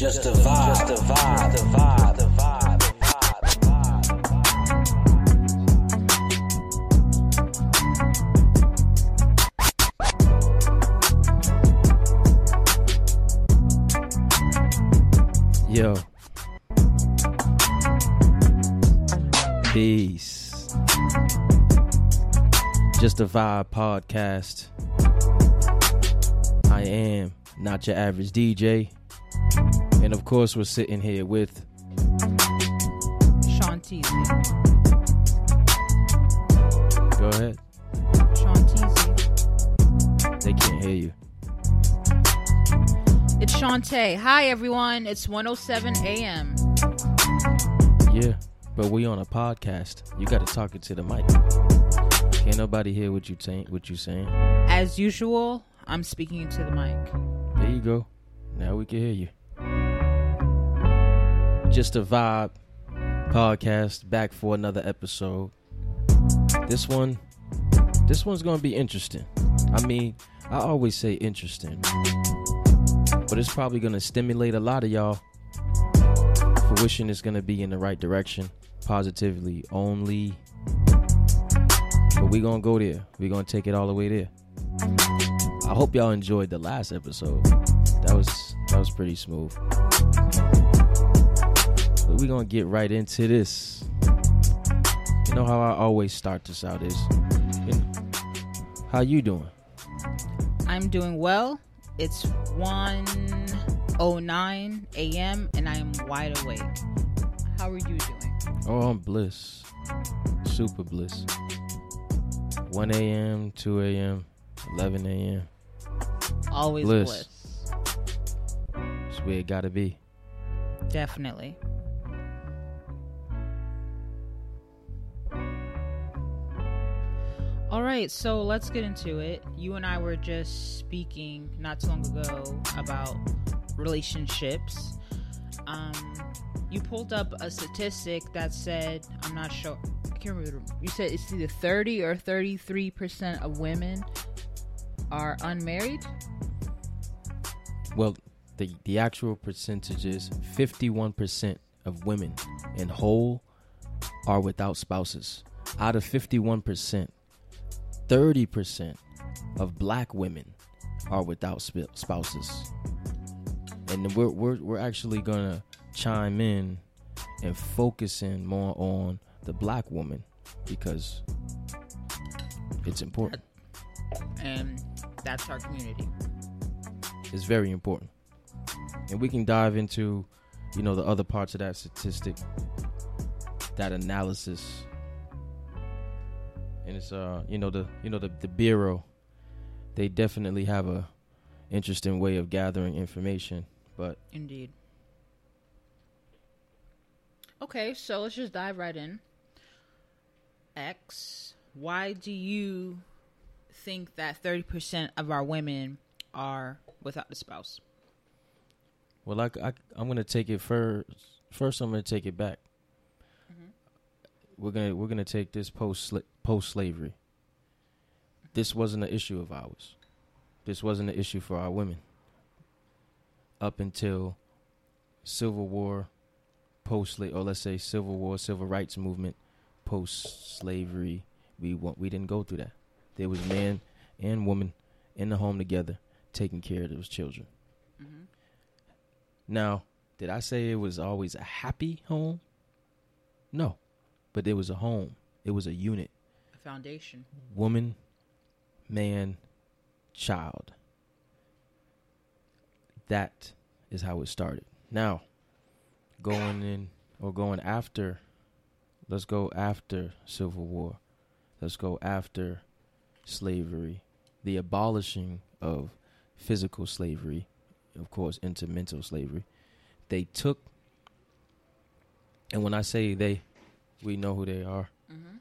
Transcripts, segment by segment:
Just a vibe, just a vibe, the vibe, the vibe. Yo. Peace. Just a Vibe podcast. I am not your average DJ. Of course, we're sitting here with Sean Teasy. Go ahead. They can't hear you. It's Shantae. Hi, everyone. It's 107 a.m. Yeah. But we on a podcast. You gotta talk it to the mic. Can't nobody hear what you saying what you saying. As usual, I'm speaking to the mic. There you go. Now we can hear you. Just a vibe podcast back for another episode. This one this one's to be interesting. I mean, I always say interesting. But it's probably to stimulate a lot of y'all. Fruition is to be in the right direction, positively only. But we to go there. we to take it all the way there. I hope y'all enjoyed the last episode. That was that was pretty smooth. We're gonna get right into this. You know how I always start this out is you know, how you doing? I'm doing well. It's 1:09 a.m. and I am wide awake. How are you doing? Oh, I'm bliss. Super bliss. 1 a.m., 2 a.m., 11 a.m. Always Bliss. bliss. That's where it gotta be. Definitely. All right, so let's get into it. You and I were just speaking not too long ago about relationships. Um, you pulled up a statistic that said, I'm not sure, I can't remember. You said it's either 30 or 33% of women are unmarried. Well, the the actual percentage is 51% of women in whole are without spouses. Out of 51%, 30% of black women are without sp- spouses. And we're we're we're actually going to chime in and focus in more on the black woman because it's important. And that's our community. It's very important. And we can dive into, you know, the other parts of that statistic, that analysis. And it's uh, you know, the you know the, the Bureau, they definitely have a interesting way of gathering information. But Indeed. Okay, so let's just dive right in. X, why do you think that 30% of our women are without a spouse? well, I, I I'm gonna take it first. First, I'm gonna take it back. We're gonna we're gonna take this post post slavery. This wasn't an issue of ours. This wasn't an issue for our women. Up until Civil War, post or let's say Civil War, Civil Rights Movement, post slavery, we want we didn't go through that. There was man and woman in the home together, taking care of those children. Mm-hmm. Now, did I say it was always a happy home? No, but it was a home. It was a unit. Foundation. Woman, man, child. That is how it started. Now, going in or going after let's go after Civil War. Let's go after slavery, the abolishing of physical slavery, of course, into mental slavery. They took, and when I say they, we know who they are. Mm-hmm.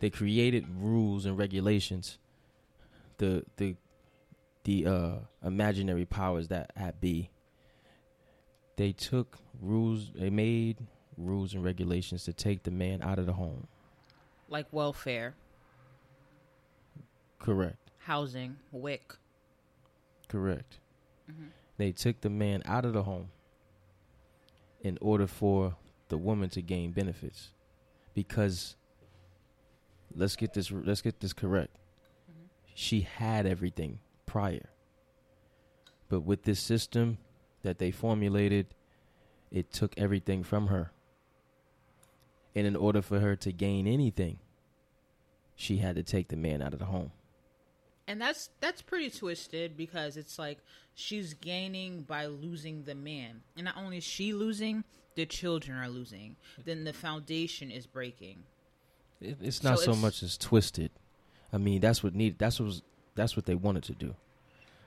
They created rules and regulations. The the the uh, imaginary powers that at be. They took rules. They made rules and regulations to take the man out of the home. Like welfare, Correct. housing, WIC. Correct. Mhm. They took the man out of the home in order for the woman to gain benefits, because let's get this let's get this correct. Mm-hmm. She had everything prior, but with this system that they formulated, it took everything from her. And in order for her to gain anything, she had to take the man out of the home. And that's that's pretty twisted because it's like she's gaining by losing the man. And not only is she losing, the children are losing. Then the foundation is breaking. It, it's not So so, it's- much as twisted. I mean, that's what need. That's what was, that's what they wanted to do.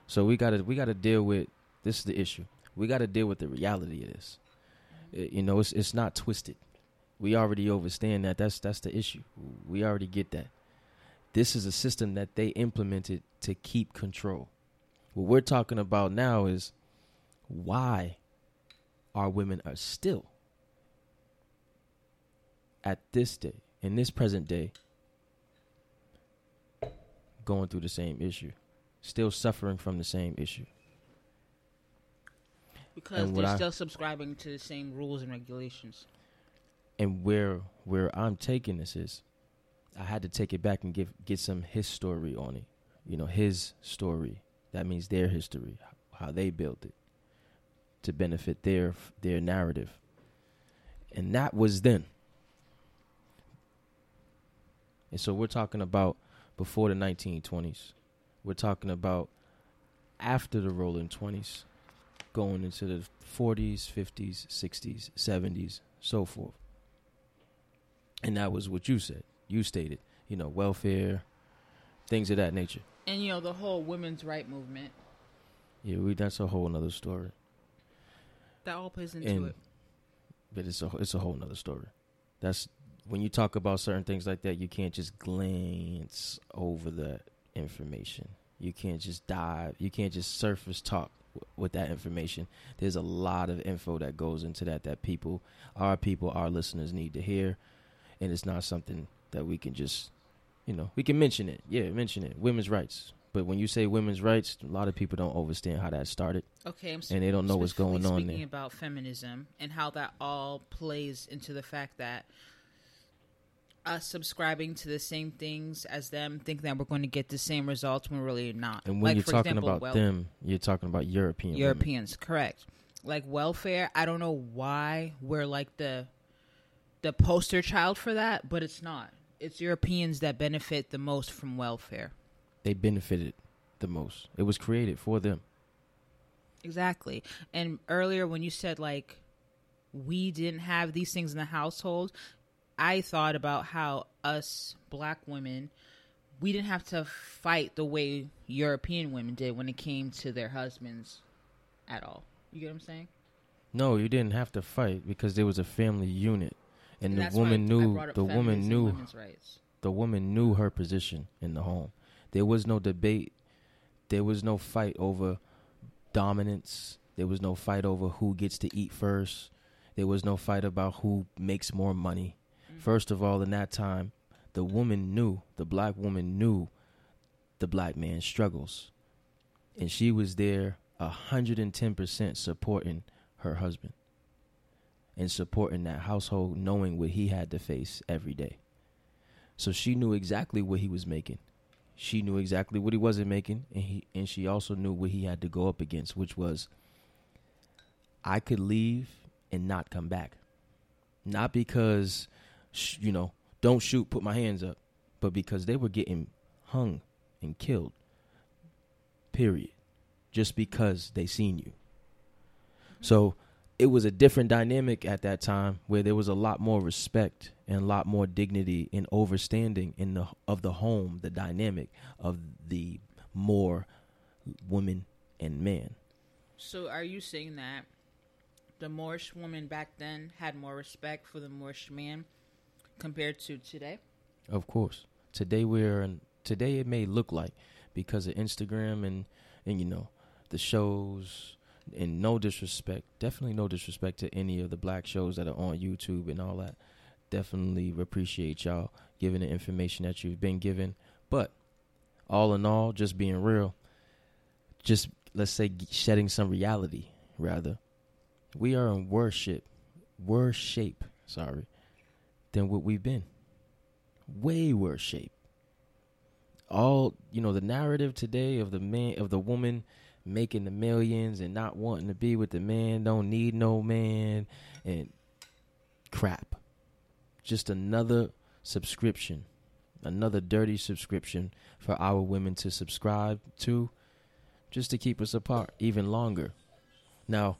So we got to we got to deal with this is the issue. We got to deal with the reality of this. Mm-hmm. It- you know, it's it's not twisted. We already understand that. That's that's the issue. We already get that. This is a system that they implemented to keep control. What we're talking about now is why our women are still at this day, in this present day, going through the same issue, still suffering from the same issue. Because And they're I- still subscribing to the same rules and regulations. And where where I'm taking this is, I had to take it back and give get some his story on it. You know, his story. That means their history, how they built it, to benefit their their narrative. And that was then. And so we're talking about before the 1920s. We're talking about after the rolling 20s, going into the 40s, 50s, 60s, 70s, so forth. And that was what you said. You stated, you know, welfare, things of that nature. And you know, the whole women's right movement. Yeah, we that's a whole nother story. That all plays into And it. but it's a it's a whole nother story. That's when you talk about certain things like that, you can't just glance over the information. You can't just dive. You can't just surface talk w- with that information. There's a lot of info that goes into that that people, our people, our listeners need to hear, and it's not something that we can just, you know, we can mention it. Yeah, mention it. Women's rights. But when you say women's rights, a lot of people don't understand how that started, Okay, I'm and they don't know what's going on speaking there. about feminism and how that all plays into the fact that us subscribing to the same things as them, thinking that we're going to get the same results when we're really not. And when Like, you're talking example, about wel- them, you're talking about European women. Europeans, correct? Like welfare, I don't know why we're like the the poster child for that, but it's not. It's Europeans that benefit the most from welfare. They benefited the most. It was created for them. Exactly. And earlier when you said like we didn't have these things in the household, I thought about how us black women we didn't have to fight the way European women did when it came to their husbands at all. You get what I'm saying? No, you didn't have to fight because there was a family unit, and, the woman knew the woman knew the woman knew her position in the home. There was no debate. There was no fight over dominance. There was no fight over who gets to eat first. There was no fight about who makes more money. First of all, in that time, the woman knew, the black woman knew the black man's struggles. And she was there 110% supporting her husband and supporting that household, knowing what he had to face every day. So she knew exactly what he was making. She knew exactly what he wasn't making, and he and she also knew what he had to go up against, which was I could leave and not come back. Not because sh- you know, don't shoot, put my hands up, but because they were getting hung and killed. Period. Just because they seen you. So it was a different dynamic at that time where there was a lot more respect and a lot more dignity and overstanding in the of the home, the dynamic of the more women and man. So are you saying that the Moorish woman back then had more respect for the Moorish man compared to today? Of course. Today we're in, today it may look like because of Instagram and and you know the shows and no disrespect, definitely no disrespect to any of the black shows that are on YouTube and all that. Definitely appreciate y'all giving the information that you've been given, but all in all, just being real, just let's say shedding some reality rather. We are in worse shape, sorry, than what we've been. Way worse shape. All you know, the narrative today of the man of the woman making the millions and not wanting to be with the man, don't need no man, and crap. Just another subscription, another dirty subscription for our women to subscribe to, just to keep us apart even longer. Now,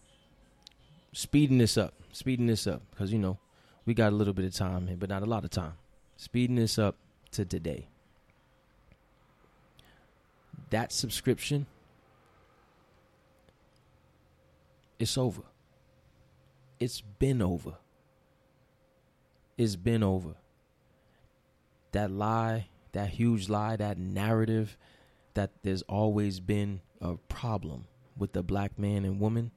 speeding this up, speeding this up, because you know we got a little bit of time here, but not a lot of time. Speeding this up to today. That subscription It's over. It's been over. It's been over. That lie, that huge lie, that narrative that there's always been a problem with the black man and woman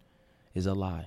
is a lie.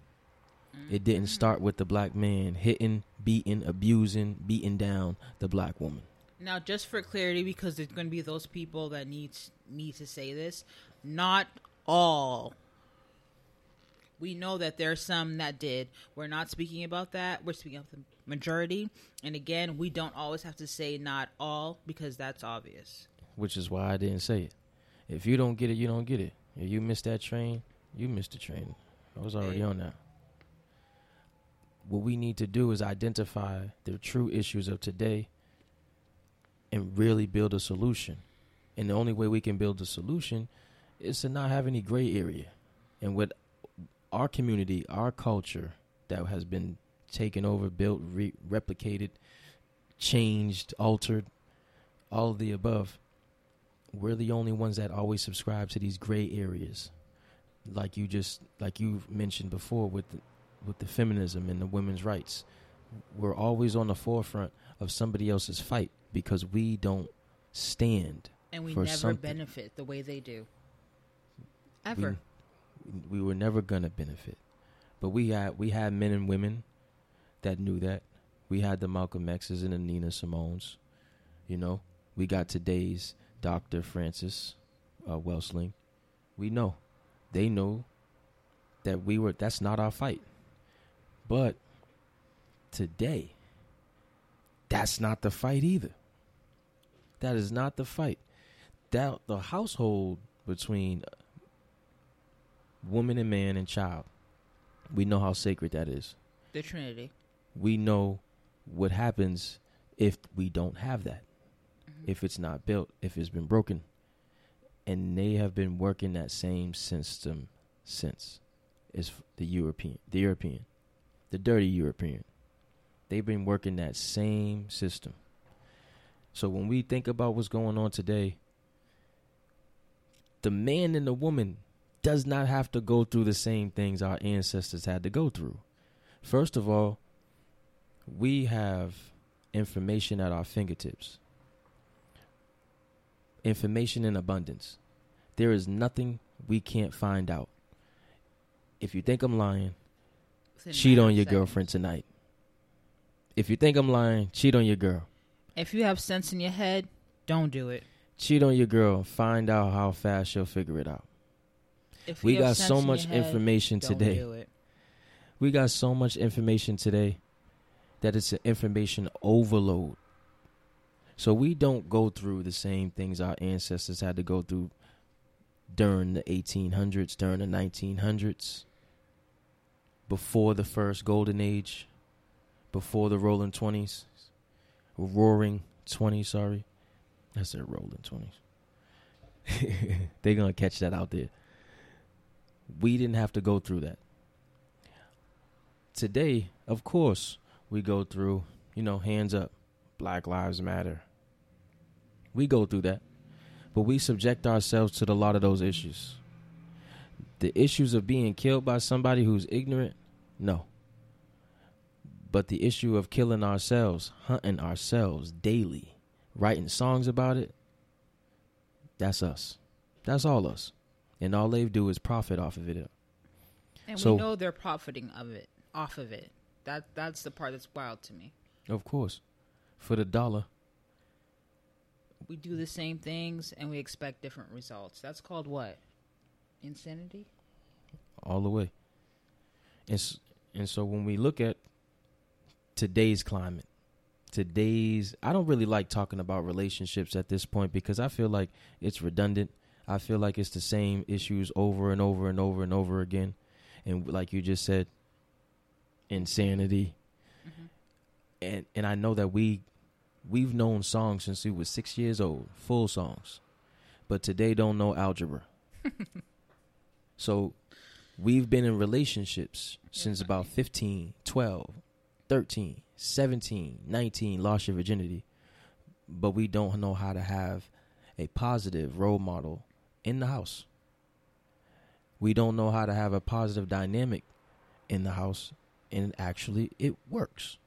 it didn't mm-hmm. start with the black man hitting, beating, abusing, beating down the black woman. Now, just for clarity, because there's going to be those people that need need to say this, not all. We know that there are some that did. We're not speaking about that. We're speaking of the majority. And again, we don't always have to say not all because that's obvious. Which is why I didn't say it. If you don't get it, you don't get it. If you missed that train, you missed the train. I was already on that what we need to do is identify the true issues of today and really build a solution. And the only way we can build a solution is to not have any gray area. And with our community, our culture that has been taken over, built, re- replicated, changed, altered, all of the above, we're the only ones that always subscribe to these gray areas. Like you just like you mentioned before with with the feminism and the women's rights. We're always on the forefront of somebody else's fight because we don't stand and we never something. benefit the way they do. Ever. We, we were never gonna benefit, but we had we had men and women that knew that. We had the Malcolm X's and the Nina Simones. You know, we got today's Dr. Frances uh, Welsing. We know, they know that we were. That's not our fight. But today, that's not the fight either. That is not the fight. That the household between woman and man and child. We know how sacred that is. The Trinity. We know what happens if we don't have that. Mm-hmm. If it's not built, if it's been broken. And they have been working that same system since. Is the European the European the dirty European. They've been working that same system. So when we think about what's going on today, the man and the woman does not have to go through the same things our ancestors had to go through. First of all, we have information at our fingertips. Information in abundance. There is nothing we can't find out. If you think I'm lying, cheat on your seconds. girlfriend tonight. If you think I'm lying, cheat on your girl. If you have sense in your head, don't do it. cheat on your girl find out how fast she'll figure it out. If We got so in much head, information today. We got so much information today that it's an information overload. So we don't go through the same things our ancestors had to go through during the 1800s, during the 1900s, before the first golden age, before the rolling 20s, roaring 20s, sorry. I said rolling 20s. They're going to catch that out there. We didn't have to go through that today, of course, we go through, you know, hands up, Black Lives Matter. We go through that. But we subject ourselves to a lot of those issues. The issues of being killed by somebody who's ignorant, no. But the issue of killing ourselves, hunting ourselves daily, writing songs about it, that's us. That's all us. And all they do is profit off of it. And So- we know they're profiting of it, off of it. That that's the part that's wild to me. Of course. For the dollar. We do the same things and we expect different results. That's called what? Insanity. all the way. And s- and so when we look at today's climate, today's I don't really like talking about relationships at this point because I feel like it's redundant. I feel like it's the same issues over and over and over and over again. And like you just said, insanity. Mm-hmm. And and I know that we we've known songs since we was 6 years old, full songs. But today don't know algebra. So we've been in relationships since about 15, 12, 13, 17, 19, lost your virginity. But we don't know how to have a positive role model in the house. We don't know how to have a positive dynamic in the house, and actually it works.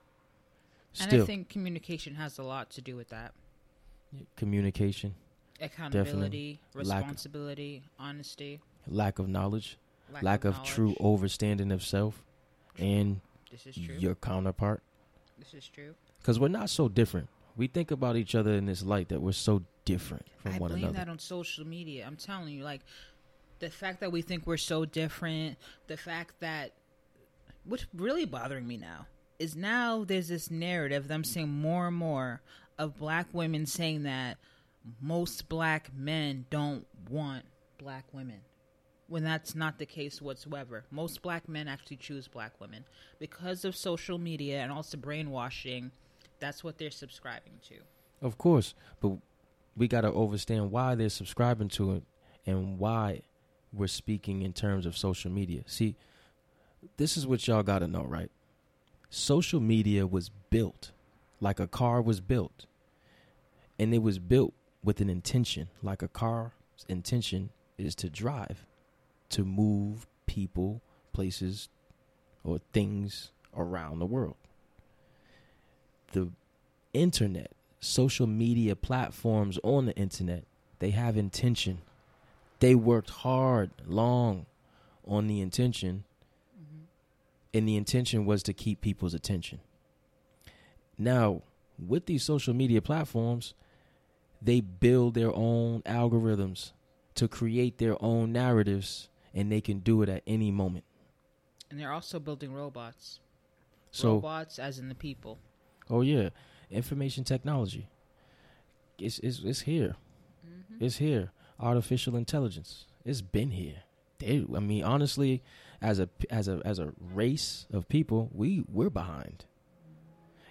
And I think communication has a lot to do with that. communication, Accountability, Lack- responsibility, honesty, lack of knowledge, lack, lack, of, knowledge. true overstanding of self and This is true. your counterpart. This is true. Because we're not so different. We think about each other in this light that we're so different from I one blame another. that on social media. I'm telling you, like the fact that we think we're so different, the fact that what's really bothering me now is now there's this narrative that I'm seeing more and more of black women saying that most black men don't want black women. When that's not the case whatsoever. Most black men actually choose black women. Because of social media and also brainwashing, that's what they're subscribing to. Of course, but we got to understand why they're subscribing to it and why we're speaking in terms of social media. See, this is what y'all got to know, right? Social media was built like a car was built. And it was built with an intention, like a car's intention is to drive, to move people, places, or things around the world. The internet, social media platforms on the internet, they have intention. They worked hard, long on the intention, mm-hmm. and the intention was to keep people's attention. Now, with these social media platforms, they build their own algorithms to create their own narratives, and they can do it at any moment. And they're also building robots. So, robots as in the people. Oh yeah, information technology. It's it's it's here. Mm-hmm. It's here. Artificial intelligence. It's been here. They, I mean, honestly, as a as a as a race of people, we we're behind,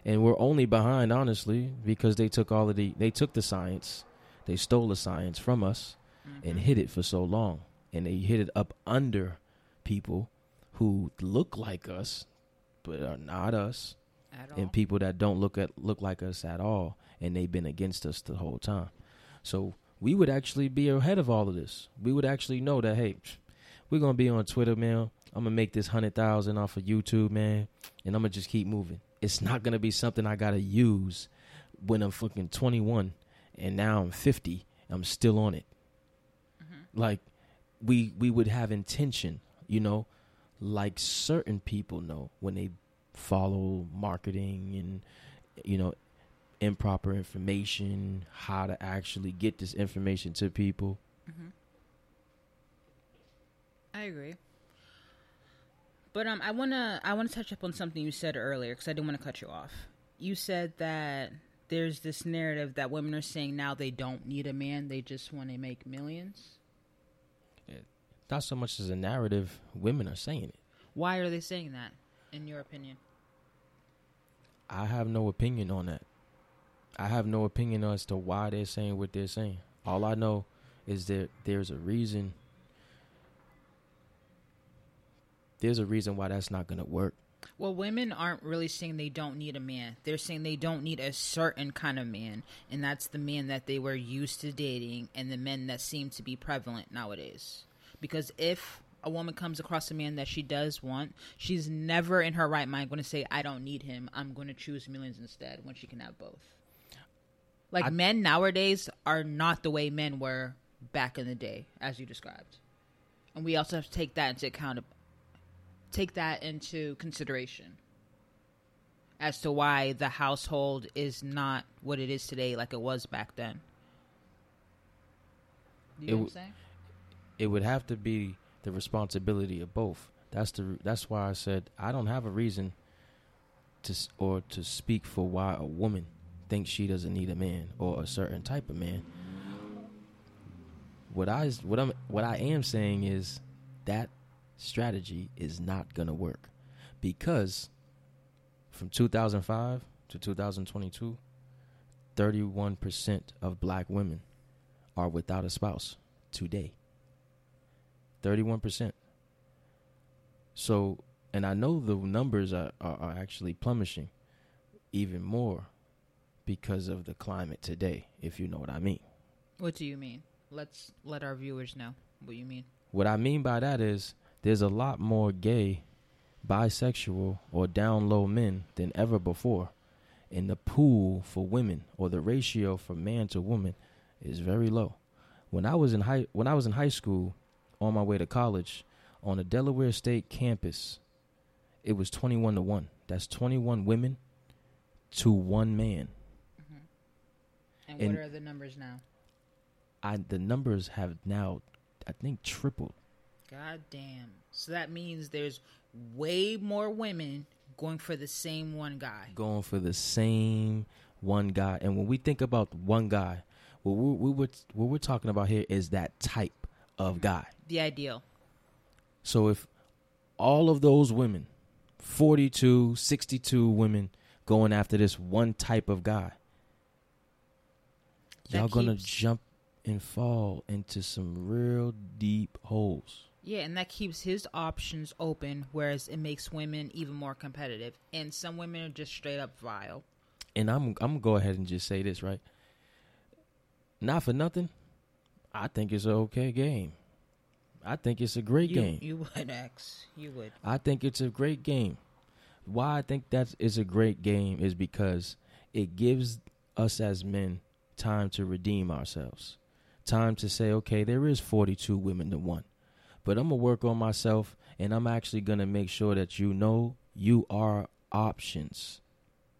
and we're only behind honestly because they took all of the they took the science, they stole the science from us, and mm-hmm. hid it for so long, and they hit it up under people who look like us, but are not us At all. and people that don't look at look like us at all, and they've been against us the whole time. So we would actually be ahead of all of this. We would actually know that hey, we're gonna be on Twitter, man. I'm gonna make this hundred thousand off of YouTube, man, and I'm gonna just keep moving. It's not gonna be something I gotta use when I'm fucking 21, and now I'm 50. I'm still on it. Mm-hmm. Like we we would have intention, you know, like certain people know when they follow marketing and you know improper information, how to actually get this information to people. I agree. But um, I wanna I wanna touch up on something you said earlier because I didn't want to cut you off. You said that there's this narrative that women are saying now they don't need a man; they just want to make millions. Not so much as a narrative, women are saying it. Why are they saying that? In your opinion, I have no opinion on that. I have no opinion as to why they're saying what they're saying. All I know is that there's a reason. There's a reason why that's not going to work. well, women aren't really saying they don't need a man. They're saying they don't need a certain kind of man, and that's the man that they were used to dating, and the men that seem to be prevalent nowadays. Because if a woman comes across a man that she does want, she's never in her right mind going to say, "I don't need him. I'm going to choose millions instead." When she can have both. Like I- men nowadays are not the way men were back in the day, as you described, and we also have to take that into account. Take that into consideration as to why the household is not what it is today, like it was back then. You It know what I'm saying? It would have to be the responsibility of both. That's the that's why I said I don't have a reason to or to speak for why a woman thinks she doesn't need a man or a certain type of man. What I what I'm what I am saying is that strategy is not going to work because from 2005 to 2022 31% of black women are without a spouse today 31% so and i know the numbers are, are, are actually plummeting even more because of the climate today if you know what i mean What do you mean? Let's let our viewers know what you mean. what i mean by that is there's a lot more gay bisexual or down low men than ever before and the pool for women or the ratio from man to woman is very low when i was in high when i was in high school on my way to college on the delaware state campus it was 21 to 1 that's 21 women to one man mm-hmm. And, And- what are the numbers now? i the numbers have now i think tripled God damn. So that means there's way more women going for the same one guy. going for the same one guy. And when we think about one guy, what we, we were, what we're talking about here is that type of guy. The ideal. So if all of those women, 42, 62 women going after this one type of guy, That y'all gonna jump and fall into some real deep holes. Yeah, and that keeps his options open, whereas it makes women even more competitive. And some women are just straight up vile. And I'm I'm gonna go ahead and just say this, right? Not for nothing. I think it's an okay game. I think it's a great You, game. you would, X. You would. I think it's a great game. Why I think that is a great game is because it gives us as men time to redeem ourselves. Time to say, okay, there is 42 women to one. But I'm going to work on myself and I'm actually going to make sure that you know you are options.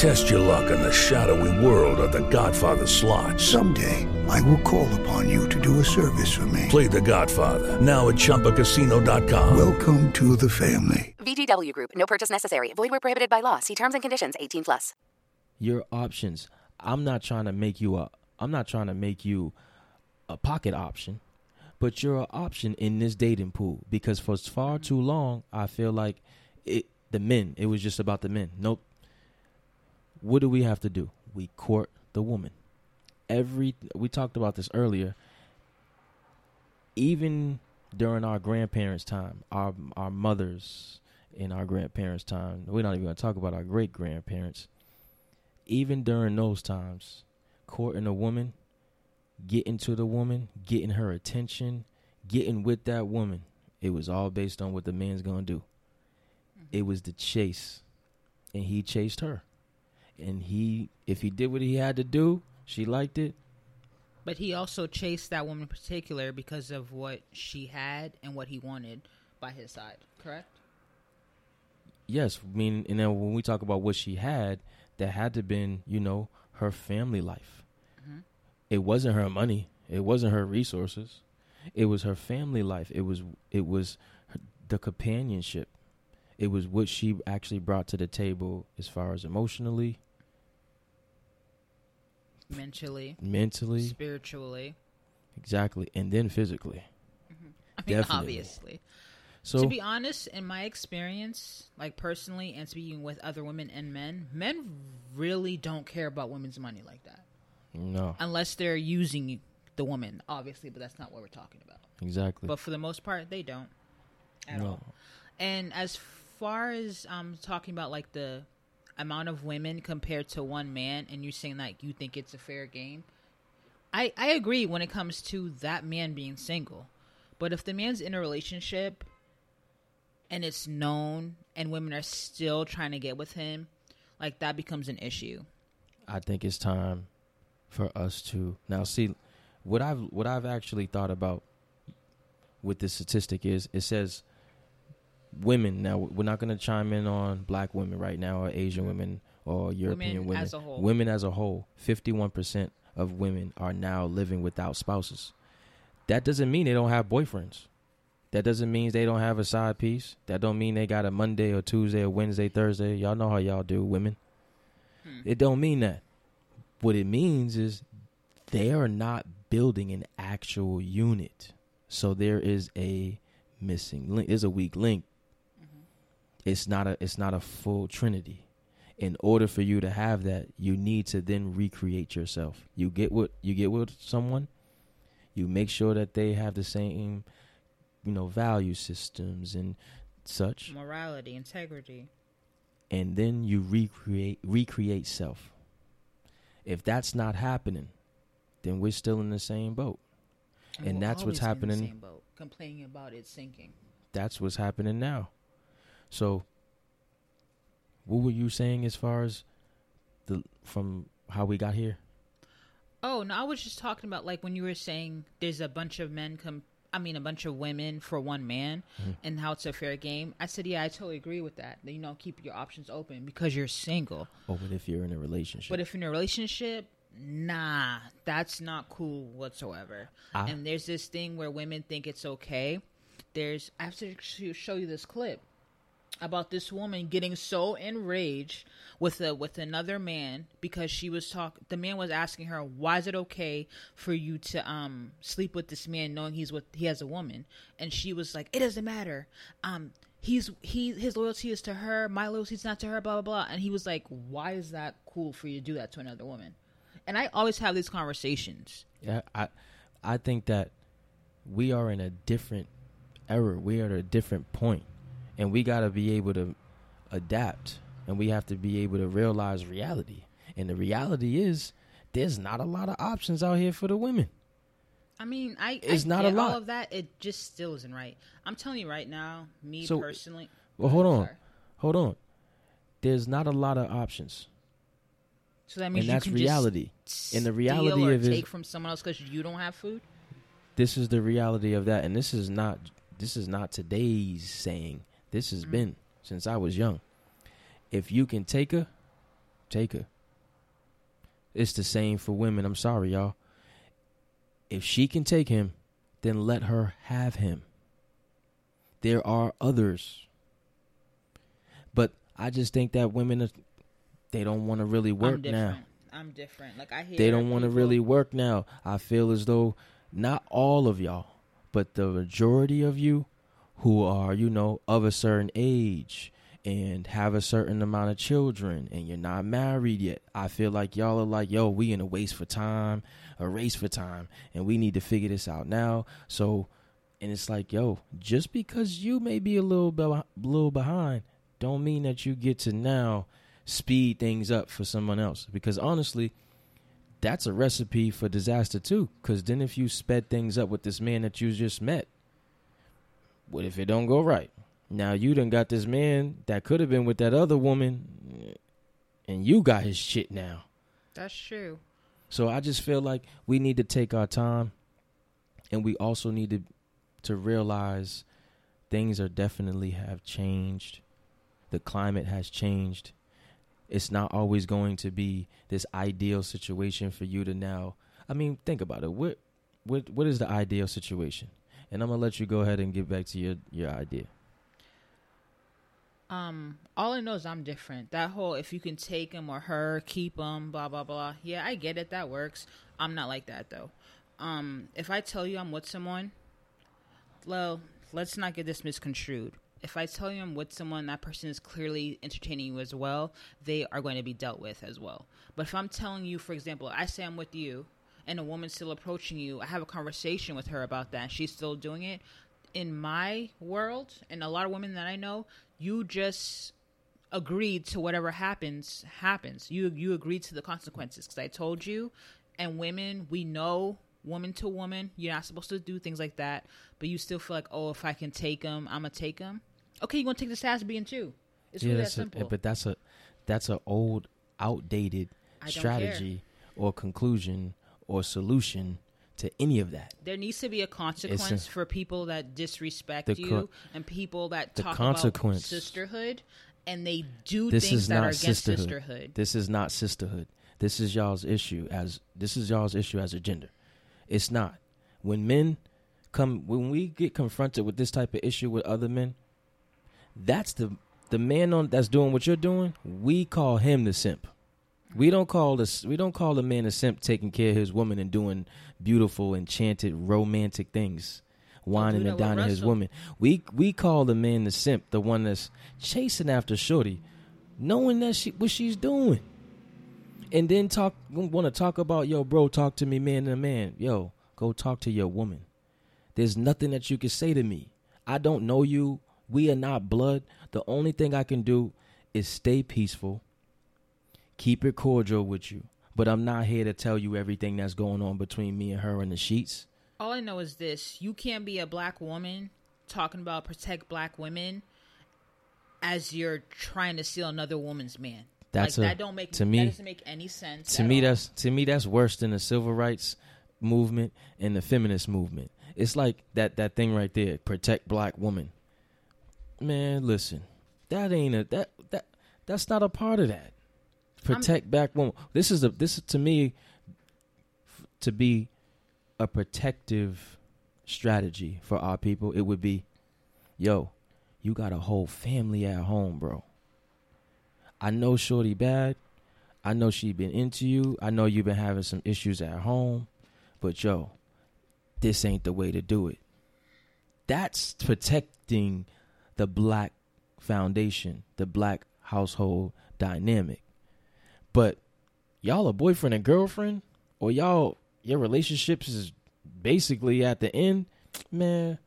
Test your luck in the shadowy world of The Godfather slot. Someday, I will call upon you to do a service for me. Play The Godfather now at ChumbaCasino.com. Welcome to the family. VGW Group. No purchase necessary. Void where prohibited by law. See terms and conditions. 18 plus. Your options. I'm not trying to make you a I'm not trying to make you a pocket option, but you're an option in this dating pool because for far too long I feel like it the men. It was just about the men. Nope. What do we have to do? We court the woman. Every we talked about this earlier. Even during our grandparents' time, our our mothers in our grandparents' time, we're not even going to talk about our great grandparents. Even during those times, courting a woman, getting to the woman, getting her attention, getting with that woman, it was all based on what the man's going to do. Mm-hmm. It was the chase, and he chased her. And he, if he did what he had to do, she liked it. But he also chased that woman in particular because of what she had and what he wanted by his side. Correct. Yes, I mean, and then when we talk about what she had, that had to been, you know, her family life. Mhm. It wasn't her money. It wasn't her resources. It was her family life. It was it was her, the companionship. It was what she actually brought to the table as far as emotionally, Mentally, mentally, spiritually. exactly, and then physically. I mean, Definitely. obviously. So to be honest, in my experience, like personally, and speaking with other women and men, men really don't care about women's money like that, no, unless they're using the woman, obviously. But that's not what we're talking about. exactly. But for the most part, they don't at no. all. And as far as um talking about like the amount of women compared to one man, and you're saying like you think it's a fair game, I I agree when it comes to that man being single. But if the man's in a relationship and it's known and women are still trying to get with him, like that becomes an issue. I think it's time for us to now see what I've what I've actually thought about with this statistic is it says women now we're not going to chime in on black women right now or Asian women or European women, Women as a whole. women as a whole 51% of women are now living without spouses that doesn't mean they don't have boyfriends that doesn't mean they don't have a side piece that don't mean they got a Monday or Tuesday or Wednesday Thursday y'all know how y'all do women hmm. it don't mean that what it means is they are not building an actual unit. So there is a missing link. There's a weak link. It's not a it's not a full trinity. In order for you to have that, you need to then recreate yourself. You get what you get with someone, you make sure that they have the same, you know, value systems and such Morality, integrity. and then you recreate recreate self. If that's not happening, then we're still in the same boat. And we're that's what's always in the happening. same boat, complaining about it sinking. That's what's happening now. So what were you saying as far as the from how we got here? Oh no, I was just talking about like when you were saying there's a bunch of men come. I mean, a bunch of women for one man, Mm-hmm. and how it's a fair game. I said, yeah, I totally agree with that. You know, keep your options open because you're single. Or what if you're in a relationship? But if you're in a relationship, nah, that's not cool whatsoever. Ah. And there's this thing where women think it's okay. There's I have to show you this clip about this woman getting so enraged with a with another man because she was talk the man was asking her why is it okay for you to um sleep with this man knowing he's with he has a woman? And she was like it doesn't matter. Um he's he his loyalty is to her. My loyalty is not to her blah blah blah. And he was like why is that cool for you to do that to another woman? And i always have these conversations. Yeah, I I think that we are in a different era. We are at a different point, and we got to be able to adapt, and we have to be able to realize reality. And the reality is, there's not a lot of options out here for the women. I mean, I It's I not a lot. all of that. It just still isn't right. I'm telling you right now, me So- personally. Well, hold on, Sorry. hold on. There's not a lot of options, So that means and you that's can reality. Just And the reality or of take from someone else because you don't have food. this is the reality of that, and this is not this is not today's saying. This has mm. been since I was young. If you can take her, take her. It's the same for women. I'm sorry, y'all. If she can take him, then let her have him. There are others. But I just think that women are, they don't want to really work I'm now. I'm different. Like I hear They don't want to really work now. I feel as though not all of y'all, but the majority of you who are, you know, of a certain age and have a certain amount of children and you're not married yet, I feel like y'all are like, yo, we in a waste for time, a race for time, and we need to figure this out now. So, and it's like, yo, just because you may be a little be- little behind, don't mean that you get to now speed things up for someone else. Because honestly, that's a recipe for disaster too. Because then if you sped things up with this man that you just met, what if it don't go right? Now you done got this man that could have been with that other woman, and you got his shit now. That's true. So I just feel like we need to take our time, and we also need to to realize things are definitely have changed. The climate has changed. It's not always going to be this ideal situation for you to now. I mean, think about it. What what what is the ideal situation? And I'm gonna let you go ahead and get back to your your idea. Um, all I know is I'm different. That whole if you can take him or her, keep him, blah blah blah. Yeah, I get it. That works. I'm not like that though. Um, if I tell you I'm with someone, well, let's not get this misconstrued. If I tell you I'm with someone, that person is clearly entertaining you as well. They are going to be dealt with as well. But if I'm telling you, for example, I say I'm with you, and a woman's still approaching you, I have a conversation with her about that. She's still doing it. In my world, and a lot of women that I know, you just agreed to whatever happens happens. You you agreed to the consequences because I told you. And women, we know woman to woman, you're not supposed to do things like that. But you still feel like, oh, if I can take them, I'm gonna take them. Okay, you're gonna take this ass being too. It's really that that's a- simple. but that's a that's an old, outdated strategy or conclusion or solution to any of that. there needs to be a consequence for people that disrespect The you and people that the talk consequence- about sisterhood and they do this things that not are against sisterhood. sisterhood. This is not sisterhood. This is y'all's issue as this is y'all's issue as a gender. It's not. When men come when we get confronted with this type of issue with other men, that's the the man on that's doing what you're doing, we call him the simp. We don't call this we don't call the man a simp taking care of his woman and doing beautiful, enchanted, romantic things. Wining and dining his woman. We we call the man the simp, the one that's chasing after Shorty, knowing that she what she's doing. And then talk want to talk about yo, bro, talk to me man to man. Yo, go talk to your woman. There's nothing that you can say to me. I don't know you. We are not blood. The only thing I can do is stay peaceful, keep it cordial with you. But I'm not here to tell you everything that's going on between me and her in the sheets. All I know is this: you can't be a black woman talking about protect black women as you're trying to steal another woman's man. That's like a- that don't make to me- that doesn't make any sense. to me all. that's to me that's worse than the civil rights movement and the feminist movement it's like that that thing right there protect black woman man listen that ain't a that that that's not a part of that protect black woman this is a this is to me f- to be a protective strategy for our people it would be yo you got a whole family at home bro i know shorty bad I know she been into you. I know you've been having some issues at home, but yo, this ain't the way to do it. That's protecting the black foundation, the black household dynamic. But y'all a boyfriend and girlfriend, or y'all your relationships is basically at the end, man.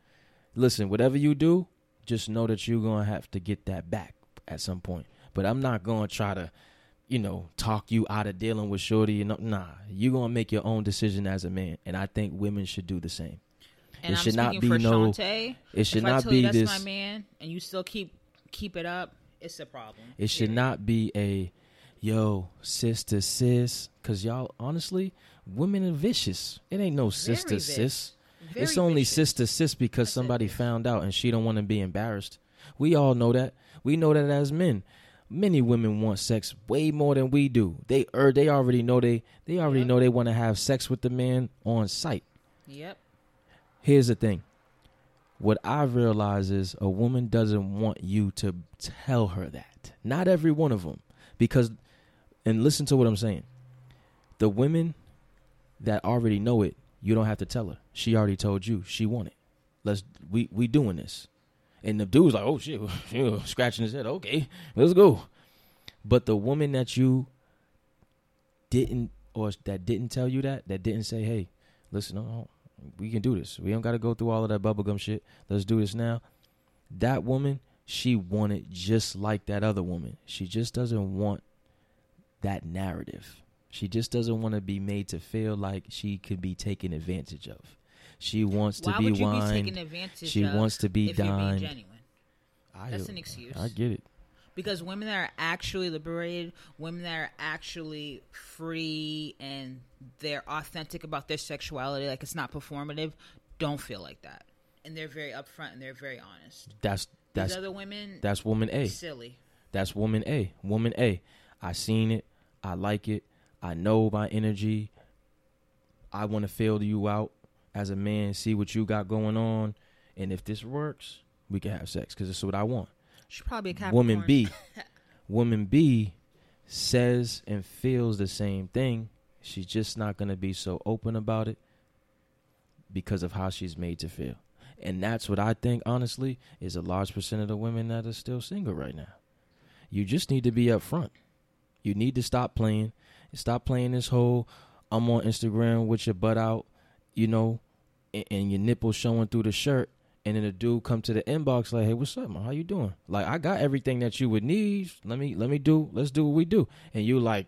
Listen, whatever you do, just know that you're gonna have to get that back at some point. But I'm not gonna try to you know, talk you out of dealing with Shorty. You know, nah, you're gonna make your own decision as a man, and I think women should do the same. and it I'm should not be no. It should not be you that's this. my man, and you still keep keep it up. It's a problem. It should Period. not be a yo sis to sis, cause y'all honestly, women are vicious. It ain't no sis to Very sis. It's only vicious. sis to sis because somebody found out and she don't want to be embarrassed. We all know that. We know that as men. Many women want sex way more than we do. They er, they already know they they already Yep. know they want to have sex with the man on sight. Yep. Here's the thing. What I realize is a woman doesn't want you to tell her that. Not every one of them. Because, and listen to what I'm saying. The women that already know it, you don't have to tell her. She already told you she want it. Let's we we doing this. And the dude's like, oh shit, scratching his head. Okay, let's go. But the woman that you didn't, or that didn't tell you that, that didn't say, hey, listen, we can do this. We don't got to go through all of that bubblegum shit. Let's do this now. That woman, she wanted just like that other woman. She just doesn't want that narrative. She just doesn't want to be made to feel like she could be taken advantage of. She wants Why to be would you wined. be taken advantage she wants to be dined. I, That's an excuse. I get it. Because women that are actually liberated, women that are actually free and they're authentic about their sexuality, like it's not performative, don't feel like that. And they're very upfront and they're very honest. That's that's These other women, that's woman A. silly. That's woman A. Woman A. I seen it. I like it. I know my energy. I want to feel you out as a man, see what you got going on, and if this works, we can have sex because this is what I want. She's probably a Capricorn. Woman B. Woman B says and feels the same thing. She's just not going to be so open about it because of how she's made to feel. And that's what I think, honestly, is a large percent of the women that are still single right now. You just need to be upfront. You need to stop playing. Stop playing this whole I'm on Instagram with your butt out, you know, and, and your nipples showing through the shirt. And then a dude come to the inbox like, "Hey, what's up, man? How you doing? Like, I got everything that you would need. Let me, let me do. Let's do what we do." And you like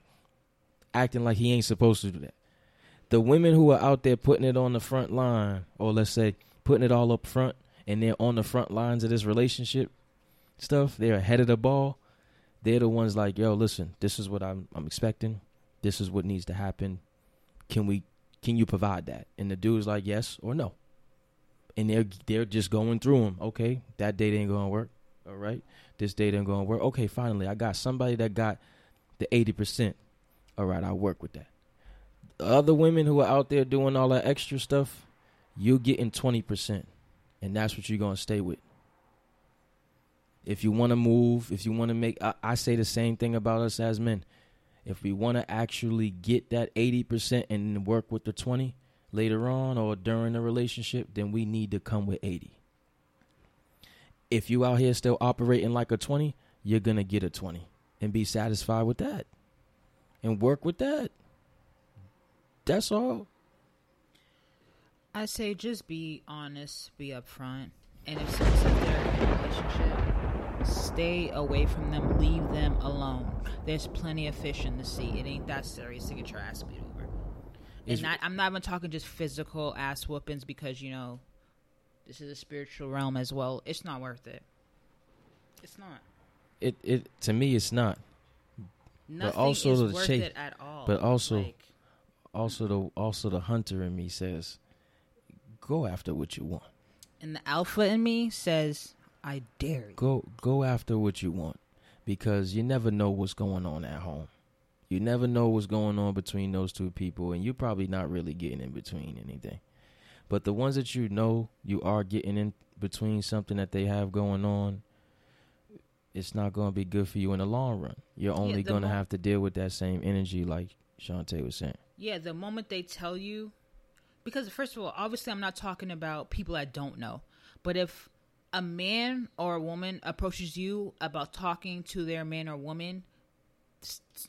acting like he ain't supposed to do that. The women who are out there putting it on the front line, or let's say putting it all up front, and they're on the front lines of this relationship stuff. They're ahead of the ball. They're the ones like, "Yo, listen, this is what I'm, I'm expecting. This is what needs to happen. Can we? Can you provide that?" And the dude's like, "Yes or no." and they're they're just going through them. Okay, that date ain't gonna work. All right, this date ain't gonna work. Okay, finally, I got somebody that got the eighty percent. All right, I'll work with that. The other women who are out there doing all that extra stuff, you're getting twenty percent, and that's what you're gonna stay with. If you want to move, if you want to make, I, I say the same thing about us as men. If we want to actually get that eighty percent and work with the twenty, later on or during the relationship, then we need to come with 80. If you out here still operating like a 20, you're going to get a 20 and be satisfied with that and work with that. That's all. I say just be honest, be upfront, and if someone says they're in a relationship, stay away from them, leave them alone. There's plenty of fish in the sea. It ain't that serious to get your ass beat over. And not, I'm not even talking just physical ass whoopings because you know this is a spiritual realm as well. It's not worth it. It's not. It it to me it's not. Nothing but also is the worth chase, it at all. But also Like, also the also the hunter in me says go after what you want. and the alpha in me says, "I dare you." Go go after what you want because you never know what's going on at home. You never know what's going on between those two people and you're probably not really getting in between anything. But the ones that you know you are getting in between something that they have going on, it's not going to be good for you in the long run. You're only the going to have to deal with that same energy like Shantae was saying. Yeah, the moment they tell you, because first of all, obviously, I'm not talking about people I don't know, but if a man or a woman approaches you about talking to their man or woman,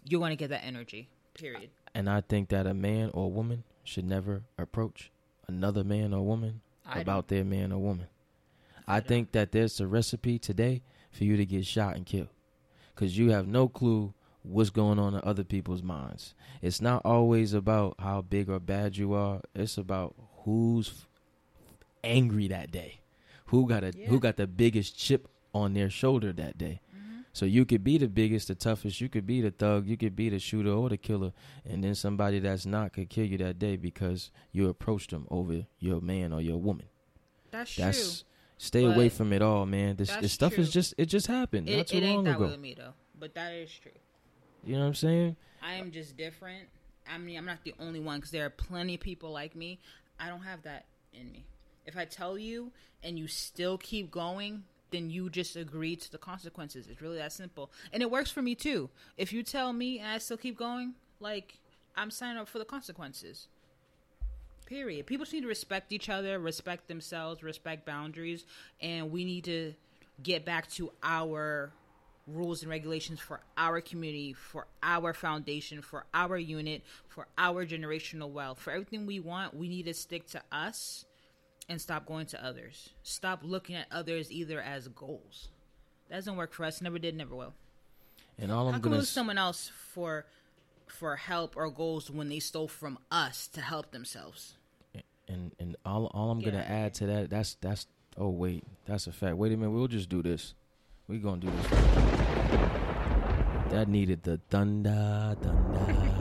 you're going to get that energy. Period. And I think that a man or a woman should never approach another man or woman I about their man or woman. I think that there's a recipe today for you to get shot and killed because you have no clue what's going on in other people's minds. It's not always about how big or bad you are. It's about who's angry that day, who got a who got the biggest chip on their shoulder that day. Mm-hmm. So you could be the biggest, the toughest. You could be the thug. You could be the shooter or the killer, and then somebody that's not could kill you that day because you approached them over your man or your woman. That's true. That's stay away from it all, man. This, this stuff is just it just happened not It, too it ain't long that ago. with me though, but that is true. You know what I'm saying? I am just different. I mean, I'm not the only one because there are plenty of people like me. I don't have that in me. If I tell you and you still keep going, then you just agree to the consequences. It's really that simple. And it works for me too. If you tell me and I still keep going, like, I'm signing up for the consequences. Period. People need to respect each other, respect themselves, respect boundaries, and we need to get back to our rules and regulations for our community, for our foundation, for our unit, for our generational wealth, for everything we want, we need to stick to us and stop going to others. Stop looking at others either as goals. That doesn't work for us. Never did, never will. And all I'm How gonna we lose s- someone else for for help or goals when they stole from us to help themselves? and and all all I'm Get gonna add to that that's that's oh wait that's a fact. Wait a minute, we'll just do this. We gonna do this. That needed the thunder, thunder.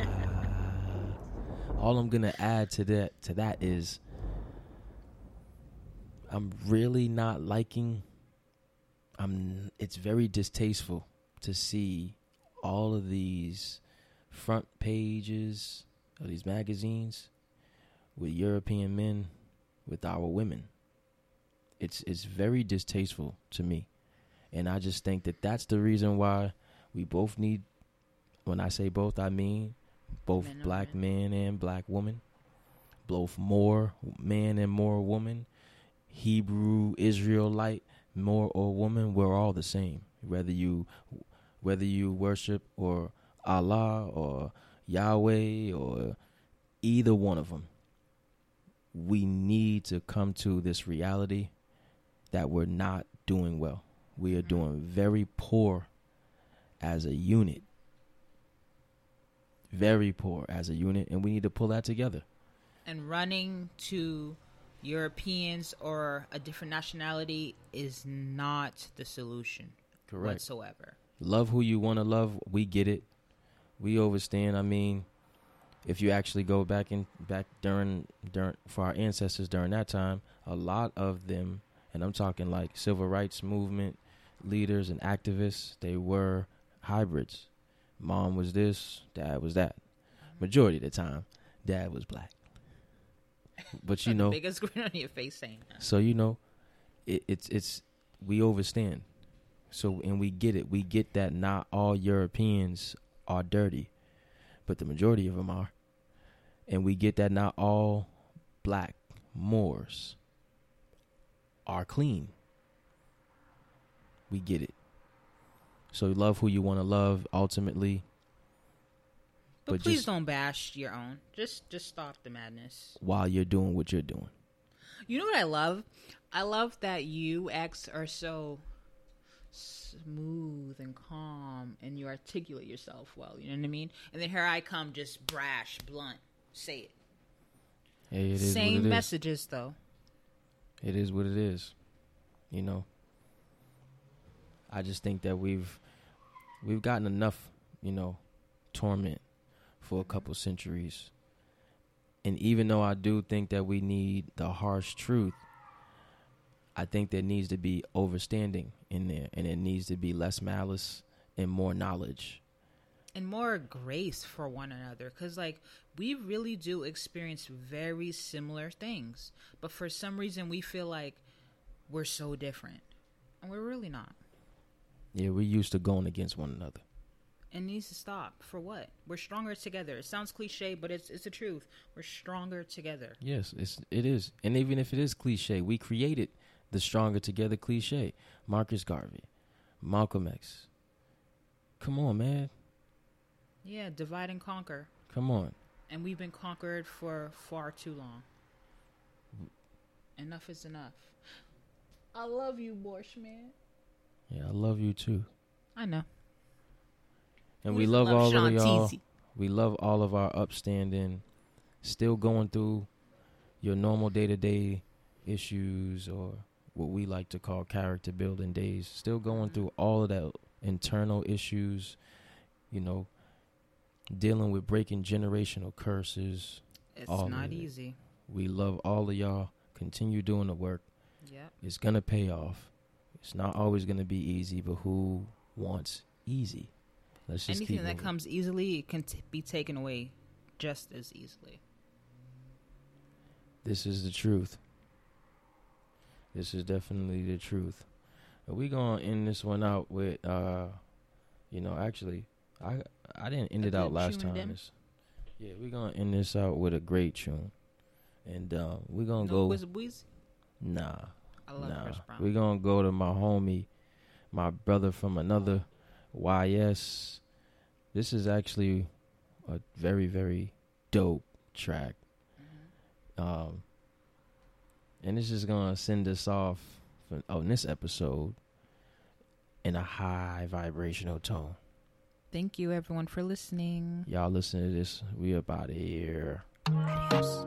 all I'm gonna add to that to that is I'm really not liking. I'm. It's very distasteful to see all of these front pages of these magazines with European men with our women. It's it's very distasteful to me, and I just think that that's the reason why we both need. When I say both, I mean both Men black women. men and black women, both more man and more woman, Hebrew Israelite more or woman. We're all the same, whether you whether you worship or Allah or Yahweh or either one of them we need to come to this reality that we're not doing well. We are mm-hmm. doing very poor as a unit. Very poor as a unit, and we need to pull that together. And running to Europeans or a different nationality is not the solution Correct. whatsoever. Love who you want to love. We get it. We overstand. I mean, if you actually go back in back during during for our ancestors during that time, a lot of them, and I'm talking like civil rights movement leaders and activists, they were hybrids. Mom was this, dad was that. Majority of the time, dad was black. But you The know, biggest grin on your face saying that. so you know, it, it's it's we overstand. So and we get it. We get that not all Europeans are dirty, but the majority of them are. And we get that not all black Moors are clean. We get it. So love who you want to love ultimately. But, But please just- don't bash your own. Just just stop the madness. while you're doing what you're doing. You know what I love? I love that you X are so smooth and calm and you articulate yourself well, you know what I mean? And then here I come just brash, blunt. Say it. Hey, it is Same it is. messages though. It is what it is. You know. I just think that we've we've gotten enough, you know, torment for a couple centuries. And even though I do think that we need the harsh truth, I think there needs to be overstanding in there and it needs to be less malice and more knowledge. and more grace for one another because like we really do experience very similar things but for some reason we feel like we're so different and we're really not Yeah, we're used to going against one another. It needs to stop for what we're stronger together it sounds cliche but it's it's the truth we're stronger together Yes, it's it is. And even if it is cliche, we created the stronger together cliche. Marcus Garvey, Malcolm X. Come on, man. yeah divide and conquer Come on. and we've been conquered for far too long enough is enough i love you borscht man Yeah, I love you too. i know And Who we love, love all Sean of y'all. Teasy? We love all of our upstanding, still going through your normal day to day issues or what we like to call character building days. Still going through mm-hmm. all of that internal issues, you know, dealing with breaking generational curses. it's not it. easy We love all of y'all. Continue doing the work. Yep. It's gonna pay off. It's not always gonna be easy, but who wants easy? Let's just Anything that moving. comes easily can t- be taken away just as easily. This is the truth. This is definitely the truth. But we gonna end this one out with, uh, you know, actually, I I didn't end A it out last time. yeah, we're gonna end this out with a great tune, and uh, we're gonna No go. Wizard Boys? Nah, I love nah. Chris Brown. We're gonna go to my homie my brother from another YS. This is actually a very very dope track. Um, and it's just gonna send us off for, on this episode in a high vibrational tone. Thank you, everyone, for listening. Y'all listen to this. We up out of here. Adios.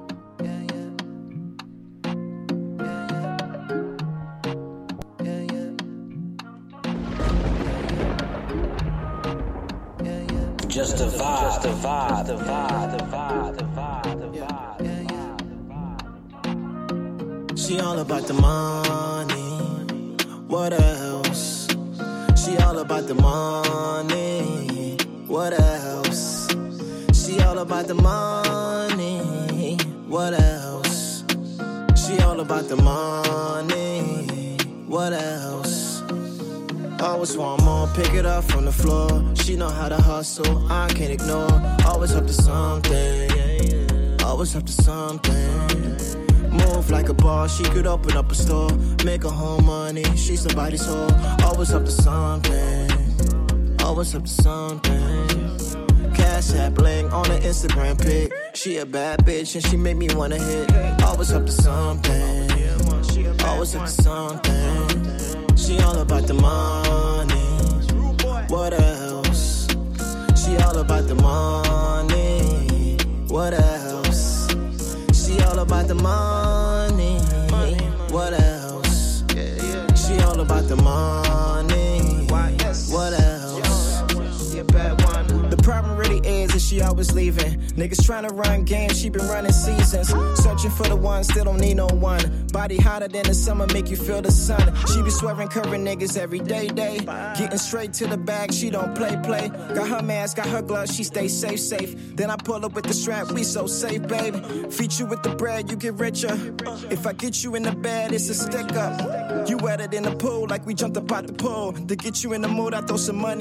Just a vibe. Just a vibe. The vibe. The vibe. The vibe. The vibe. She all about the money. What else? She all about the money. What else? She all about the money. What else? She all about the money. What else? Always want more, pick it up from the floor. She know how to hustle, I can't ignore. Always up to something, always up to something. Move like a boss, she could open up a store, make her home money. She somebody's whore, always up to something, always up to something. Cash app bling on her Instagram pic. She a bad bitch and she make me wanna hit. Always up to something, always up to something. She all about the money. What else? She all about the money. What else? She all about the money. What else? She all about the money. What else? She always leaving. Niggas trying to run games, she been running seasons. Searching for the one, still don't need no one. Body hotter than the summer, make you feel the sun. She be swerving curving niggas every day, day. Getting straight to the bag, she don't play, play. Got her mask, got her gloves, she stay safe, safe. Then I pull up with the strap, we so safe, baby. Feed you with the bread, you get richer. If I get you in the bed, it's a stick up. You wetter in the pool, like we jumped up out the pool. To get you in the mood, I throw some money.